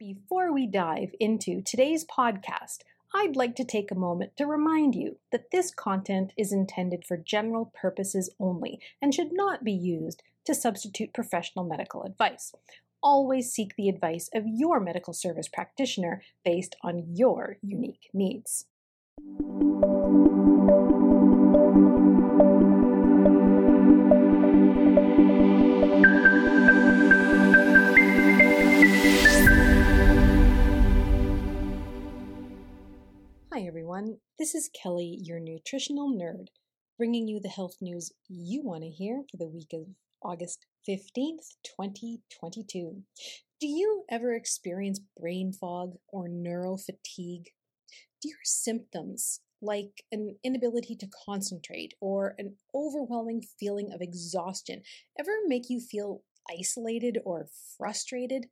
Before we dive into today's podcast, I'd like to take a moment to remind you that this content is intended for general purposes only and should not be used to substitute professional medical advice. Always seek the advice of your medical service practitioner based on your unique needs. Hi, everyone. This is Kelly, your nutritional nerd, bringing you the health news you want to hear for the week of August 15th, 2022. Do you ever experience brain fog or neuro fatigue? Do your symptoms, like an inability to concentrate or an overwhelming feeling of exhaustion, ever make you feel isolated or frustrated?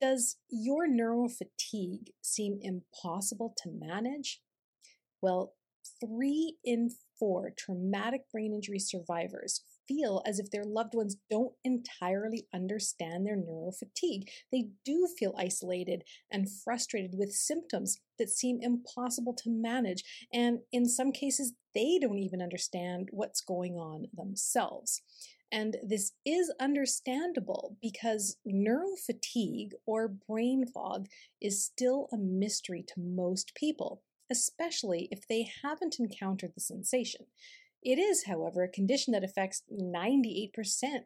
Does your neural fatigue seem impossible to manage? Well, three in four traumatic brain injury survivors feel as if their loved ones don't entirely understand their neural fatigue. They do feel isolated and frustrated with symptoms that seem impossible to manage, and in some cases, they don't even understand what's going on themselves. And this is understandable because neurofatigue or brain fog is still a mystery to most people, especially if they haven't encountered the sensation. It is, however, a condition that affects 98%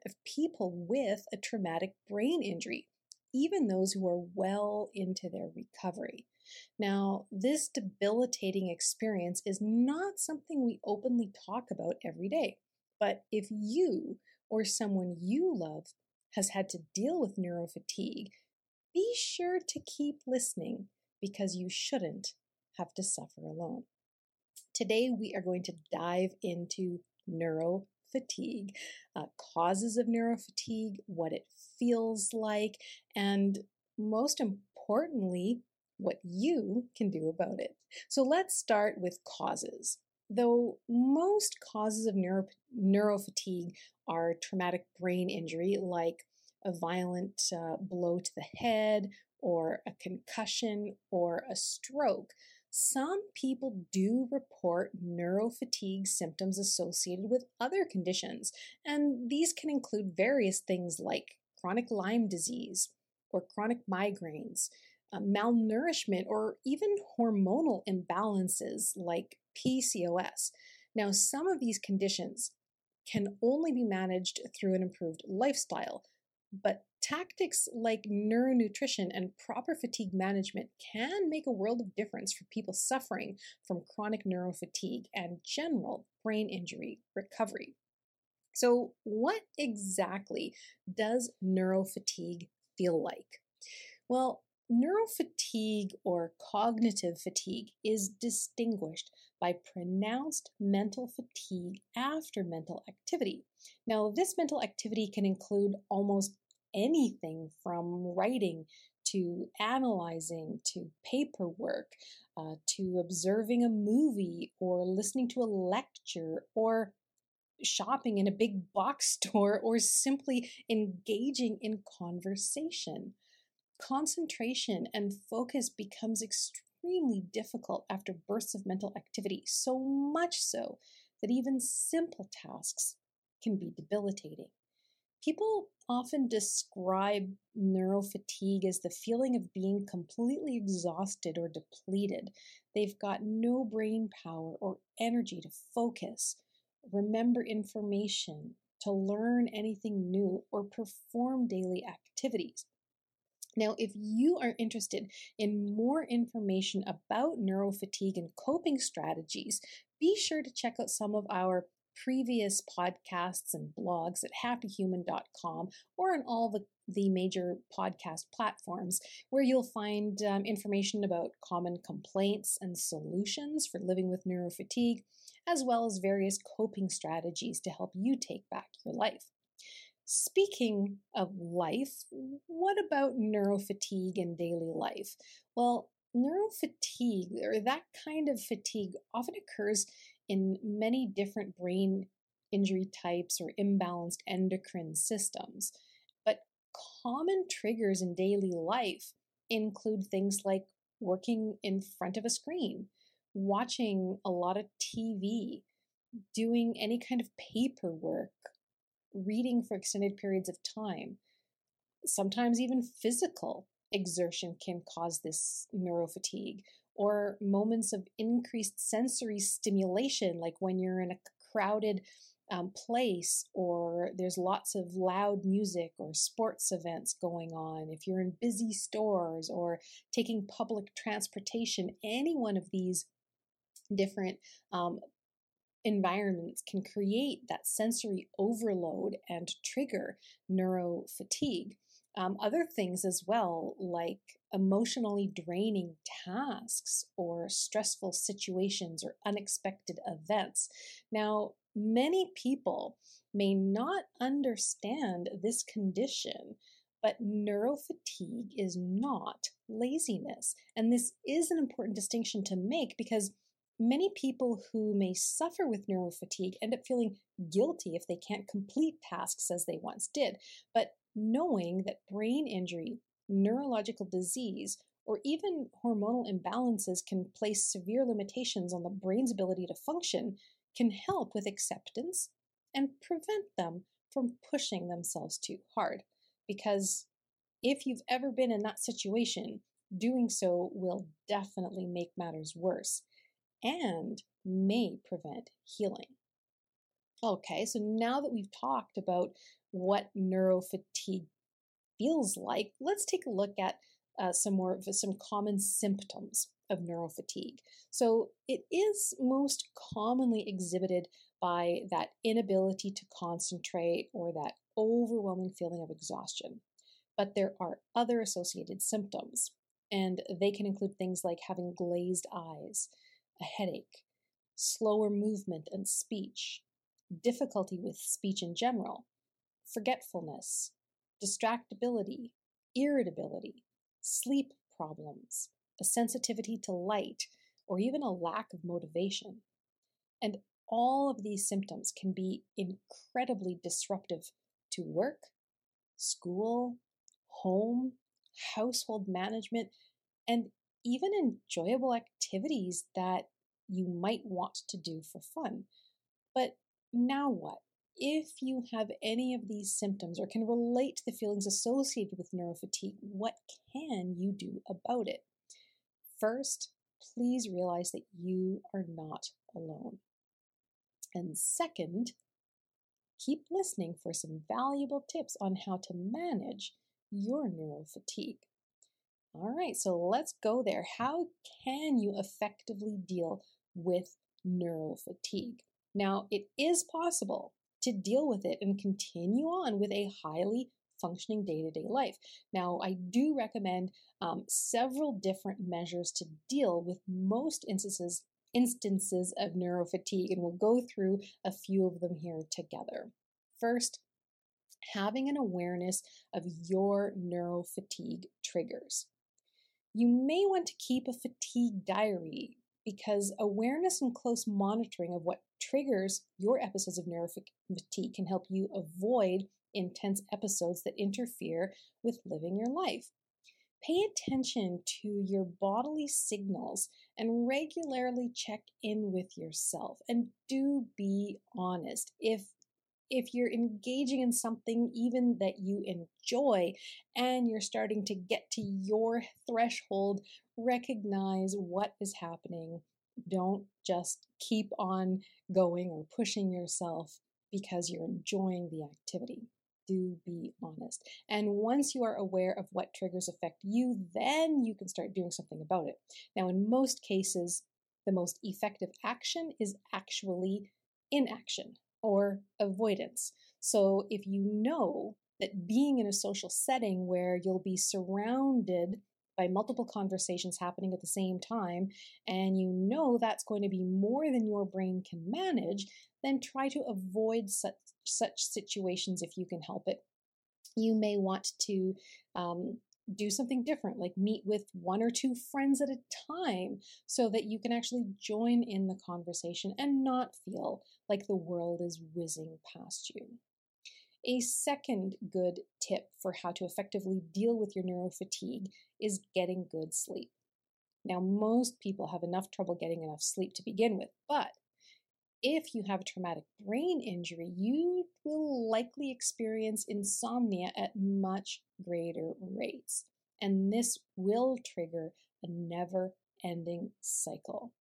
of people with a traumatic brain injury, even those who are well into their recovery. Now, this debilitating experience is not something we openly talk about every day. But if you or someone you love has had to deal with neurofatigue, be sure to keep listening because you shouldn't have to suffer alone. Today, we are going to dive into neurofatigue, uh, causes of neurofatigue, what it feels like, and most importantly, what you can do about it. So let's start with causes. Though most causes of neuro, neurofatigue are traumatic brain injury, like a violent uh, blow to the head, or a concussion, or a stroke, some people do report neurofatigue symptoms associated with other conditions, and these can include various things like chronic Lyme disease or chronic migraines, uh, malnourishment, or even hormonal imbalances like PCOS. Now, some of these conditions can only be managed through an improved lifestyle, but tactics like neuronutrition and proper fatigue management can make a world of difference for people suffering from chronic neurofatigue and general brain injury recovery. So, what exactly does neurofatigue feel like? Well, Neurofatigue or cognitive fatigue is distinguished by pronounced mental fatigue after mental activity. Now, this mental activity can include almost anything from writing to analyzing to paperwork uh, to observing a movie or listening to a lecture or shopping in a big box store or simply engaging in conversation concentration and focus becomes extremely difficult after bursts of mental activity, so much so that even simple tasks can be debilitating. People often describe neurofatigue as the feeling of being completely exhausted or depleted. They've got no brain power or energy to focus, remember information, to learn anything new, or perform daily activities. Now, if you are interested in more information about neurofatigue and coping strategies, be sure to check out some of our previous podcasts and blogs at happyhuman.com or on all the, the major podcast platforms where you'll find um, information about common complaints and solutions for living with neurofatigue, as well as various coping strategies to help you take back your life. Speaking of life, what about neurofatigue in daily life? Well, neurofatigue, or that kind of fatigue, often occurs in many different brain injury types or imbalanced endocrine systems. But common triggers in daily life include things like working in front of a screen, watching a lot of TV, doing any kind of paperwork, reading for extended periods of time. Sometimes even physical exertion can cause this neurofatigue, or moments of increased sensory stimulation, like when you're in a crowded um, place or there's lots of loud music or sports events going on, if you're in busy stores or taking public transportation, any one of these different um, environments can create that sensory overload and trigger neurofatigue. Um, other things as well, like emotionally draining tasks or stressful situations or unexpected events. Now, many people may not understand this condition, but neurofatigue is not laziness. And this is an important distinction to make because many people who may suffer with neurofatigue end up feeling guilty if they can't complete tasks as they once did. But knowing that brain injury, neurological disease, or even hormonal imbalances can place severe limitations on the brain's ability to function can help with acceptance and prevent them from pushing themselves too hard. Because if you've ever been in that situation, doing so will definitely make matters worse and may prevent healing. Okay, so now that we've talked about what neurofatigue feels like, let's take a look at uh, some more some common symptoms of neurofatigue. So it is most commonly exhibited by that inability to concentrate or that overwhelming feeling of exhaustion. But there are other associated symptoms, and they can include things like having glazed eyes, a headache, slower movement and speech, difficulty with speech in general, forgetfulness, distractibility, irritability, sleep problems, a sensitivity to light, or even a lack of motivation. And all of these symptoms can be incredibly disruptive to work, school, home, household management, and even enjoyable activities that you might want to do for fun. But now what? If you have any of these symptoms or can relate to the feelings associated with neurofatigue, what can you do about it? First, please realize that you are not alone. And second, keep listening for some valuable tips on how to manage your neurofatigue. All right, so let's go there. How can you effectively deal with neurofatigue? Now, it is possible to deal with it and continue on with a highly functioning day to day life. Now, I do recommend um, several different measures to deal with most instances instances of neurofatigue, and we'll go through a few of them here together. First, having an awareness of your neurofatigue triggers. You may want to keep a fatigue diary because awareness and close monitoring of what triggers your episodes of neurofatigue can help you avoid intense episodes that interfere with living your life. Pay attention to your bodily signals and regularly check in with yourself. And do be honest. If if you're engaging in something even that you enjoy and you're starting to get to your threshold, recognize what is happening. Don't just keep on going or pushing yourself because you're enjoying the activity. Do be honest. And once you are aware of what triggers affect you, then you can start doing something about it. Now, in most cases, the most effective action is actually inaction or avoidance. So if you know that being in a social setting where you'll be surrounded by multiple conversations happening at the same time, and you know that's going to be more than your brain can manage, then try to avoid such, such situations if you can help it. You may want to um, do something different, like meet with one or two friends at a time so that you can actually join in the conversation and not feel like the world is whizzing past you. A second good tip for how to effectively deal with your neurofatigue is getting good sleep. Now, most people have enough trouble getting enough sleep to begin with, but if you have a traumatic brain injury, you will likely experience insomnia at much greater rates. And this will trigger a never ending cycle.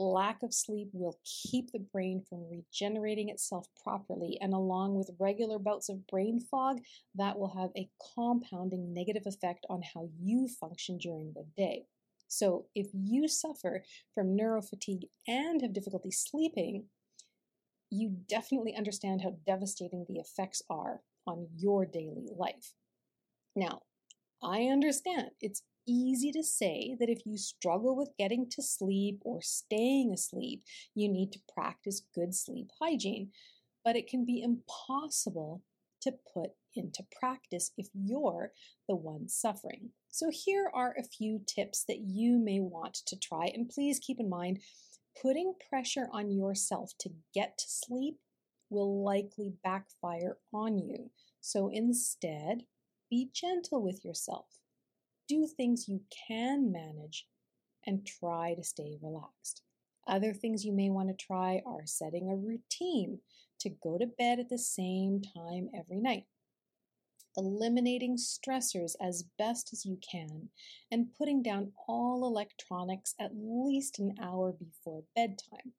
Lack of sleep will keep the brain from regenerating itself properly, and along with regular bouts of brain fog, that will have a compounding negative effect on how you function during the day. So, if you suffer from neurofatigue and have difficulty sleeping, you definitely understand how devastating the effects are on your daily life. Now, I understand it's easy to say that if you struggle with getting to sleep or staying asleep, you need to practice good sleep hygiene, but it can be impossible to put into practice if you're the one suffering. So, here are a few tips that you may want to try, and please keep in mind putting pressure on yourself to get to sleep will likely backfire on you. So, instead, be gentle with yourself. Do things you can manage and try to stay relaxed. Other things you may want to try are setting a routine to go to bed at the same time every night, eliminating stressors as best as you can, and putting down all electronics at least an hour before bedtime.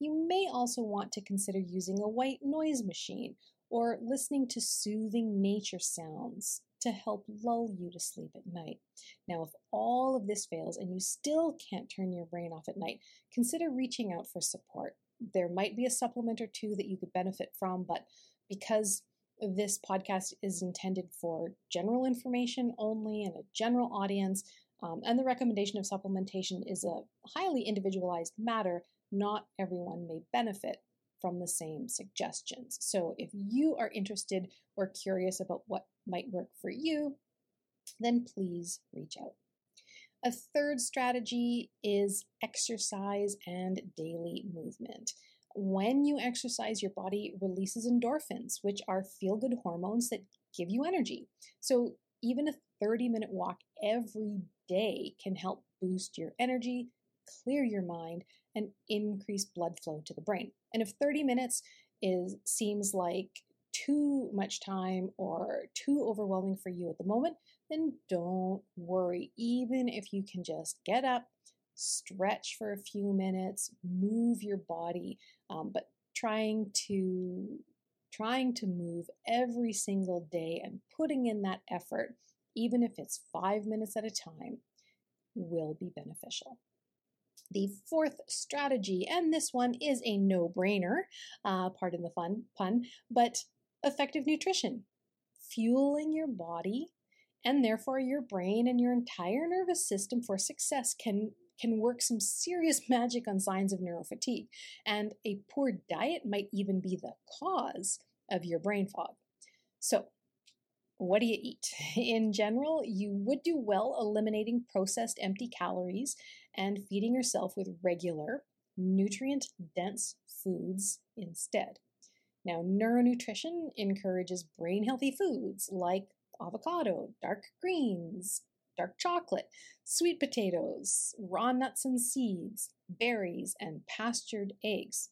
You may also want to consider using a white noise machine or listening to soothing nature sounds to help lull you to sleep at night. Now, if all of this fails and you still can't turn your brain off at night, consider reaching out for support. There might be a supplement or two that you could benefit from, but because this podcast is intended for general information only and a general audience, um, and the recommendation of supplementation is a highly individualized matter. Not everyone may benefit from the same suggestions. So, if you are interested or curious about what might work for you, then please reach out. A third strategy is exercise and daily movement. When you exercise, your body releases endorphins, which are feel good hormones that give you energy. So, even a 30 minute walk every day can help boost your energy, clear your mind, and increase blood flow to the brain. And if 30 minutes is seems like too much time or too overwhelming for you at the moment, then don't worry. Even if you can just get up, stretch for a few minutes, move your body, um, but trying to trying to move every single day and putting in that effort, even if it's five minutes at a time, will be beneficial. The fourth strategy, and this one is a no brainer, uh, pardon the fun pun, but effective nutrition. Fueling your body and therefore your brain and your entire nervous system for success can can work some serious magic on signs of neurofatigue, and a poor diet might even be the cause of your brain fog. So, what do you eat? In general, you would do well eliminating processed empty calories and feeding yourself with regular, nutrient dense foods instead. Now, neuronutrition encourages brain healthy foods like avocado, dark greens, dark chocolate, sweet potatoes, raw nuts and seeds, berries, and pastured eggs.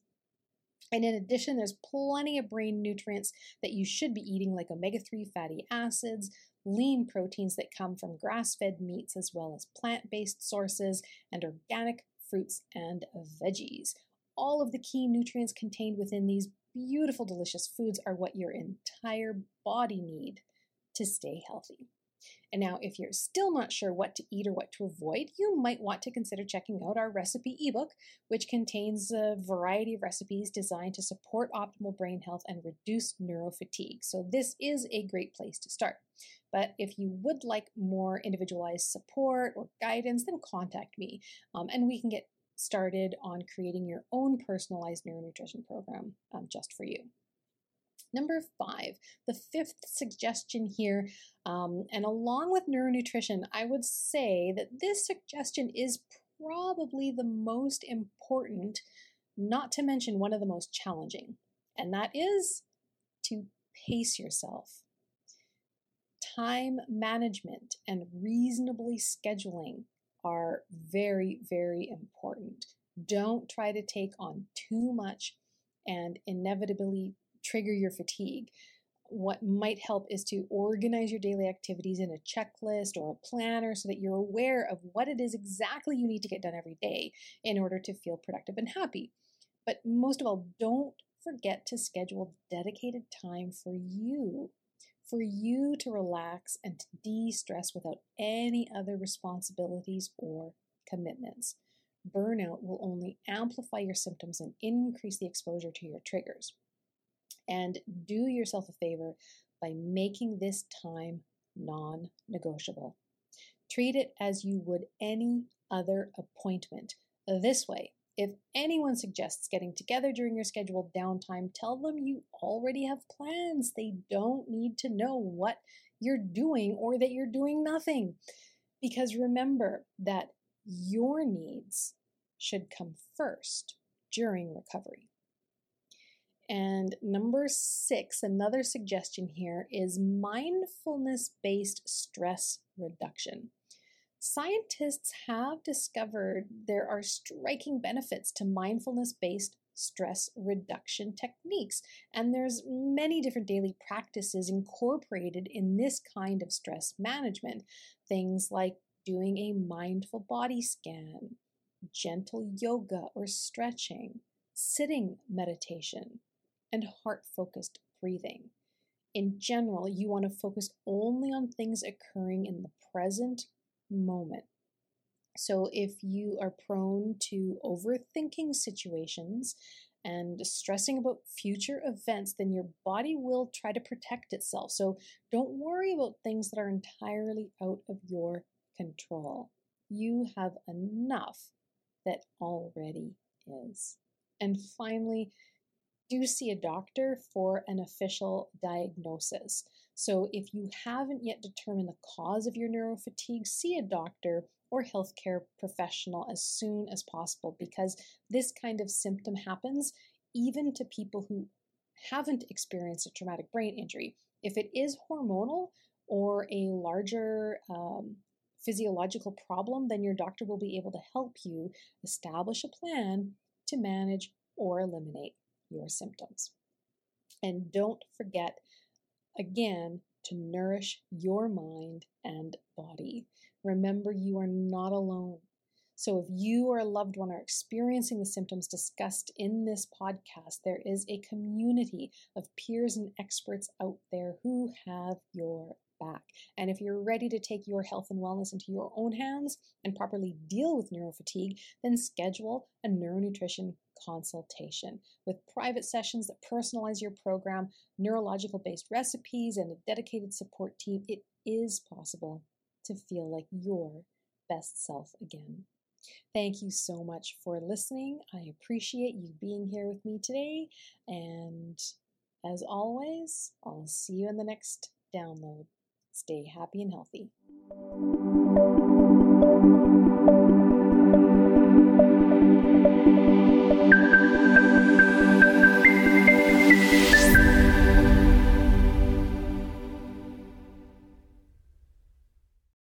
And in addition, there's plenty of brain nutrients that you should be eating, like omega 3 fatty acids, lean proteins that come from grass fed meats, as well as plant based sources, and organic fruits and veggies. All of the key nutrients contained within these beautiful, delicious foods are what your entire body need to stay healthy. And now, if you're still not sure what to eat or what to avoid, you might want to consider checking out our recipe ebook, which contains a variety of recipes designed to support optimal brain health and reduce neurofatigue. So, this is a great place to start. But if you would like more individualized support or guidance, then contact me um, and we can get started on creating your own personalized neuronutrition program um, just for you. Number five, the fifth suggestion here, um, and along with neuronutrition, I would say that this suggestion is probably the most important, not to mention one of the most challenging, and that is to pace yourself. Time management and reasonably scheduling are very, very important. Don't try to take on too much and inevitably trigger your fatigue. What might help is to organize your daily activities in a checklist or a planner so that you're aware of what it is exactly you need to get done every day in order to feel productive and happy. But most of all, don't forget to schedule dedicated time for you, for you to relax and to de stress without any other responsibilities or commitments. Burnout will only amplify your symptoms and increase the exposure to your triggers. And do yourself a favor by making this time non negotiable. Treat it as you would any other appointment. This way, if anyone suggests getting together during your scheduled downtime, tell them you already have plans. They don't need to know what you're doing or that you're doing nothing. Because remember that your needs should come first during recovery. And number six, another suggestion here is mindfulness based stress reduction. Scientists have discovered there are striking benefits to mindfulness based stress reduction techniques and there's many different daily practices incorporated in this kind of stress management. Things like doing a mindful body scan gentle yoga or stretching sitting meditation and heart focused breathing. In general you want to focus only on things occurring in the present moment. So, if you are prone to overthinking situations and stressing about future events, then your body will try to protect itself. So, don't worry about things that are entirely out of your control. You have enough that already is. And finally, do see a doctor for an official diagnosis. So, if you haven't yet determined the cause of your neurofatigue, see a doctor or healthcare professional as soon as possible because this kind of symptom happens even to people who haven't experienced a traumatic brain injury. If it is hormonal or a larger um, physiological problem, then your doctor will be able to help you establish a plan to manage or eliminate your symptoms. And don't forget, again, to nourish your mind and body. Remember, you are not alone. So, if you or a loved one are experiencing the symptoms discussed in this podcast, there is a community of peers and experts out there who have your back. And if you're ready to take your health and wellness into your own hands and properly deal with neurofatigue, then schedule a neuronutrition consultation with private sessions that personalize your program, neurological based recipes, and a dedicated support team. It is possible to feel like your best self again. Thank you so much for listening. I appreciate you being here with me today. And as always, I'll see you in the next download. Stay happy and healthy. Thank you. Thank you.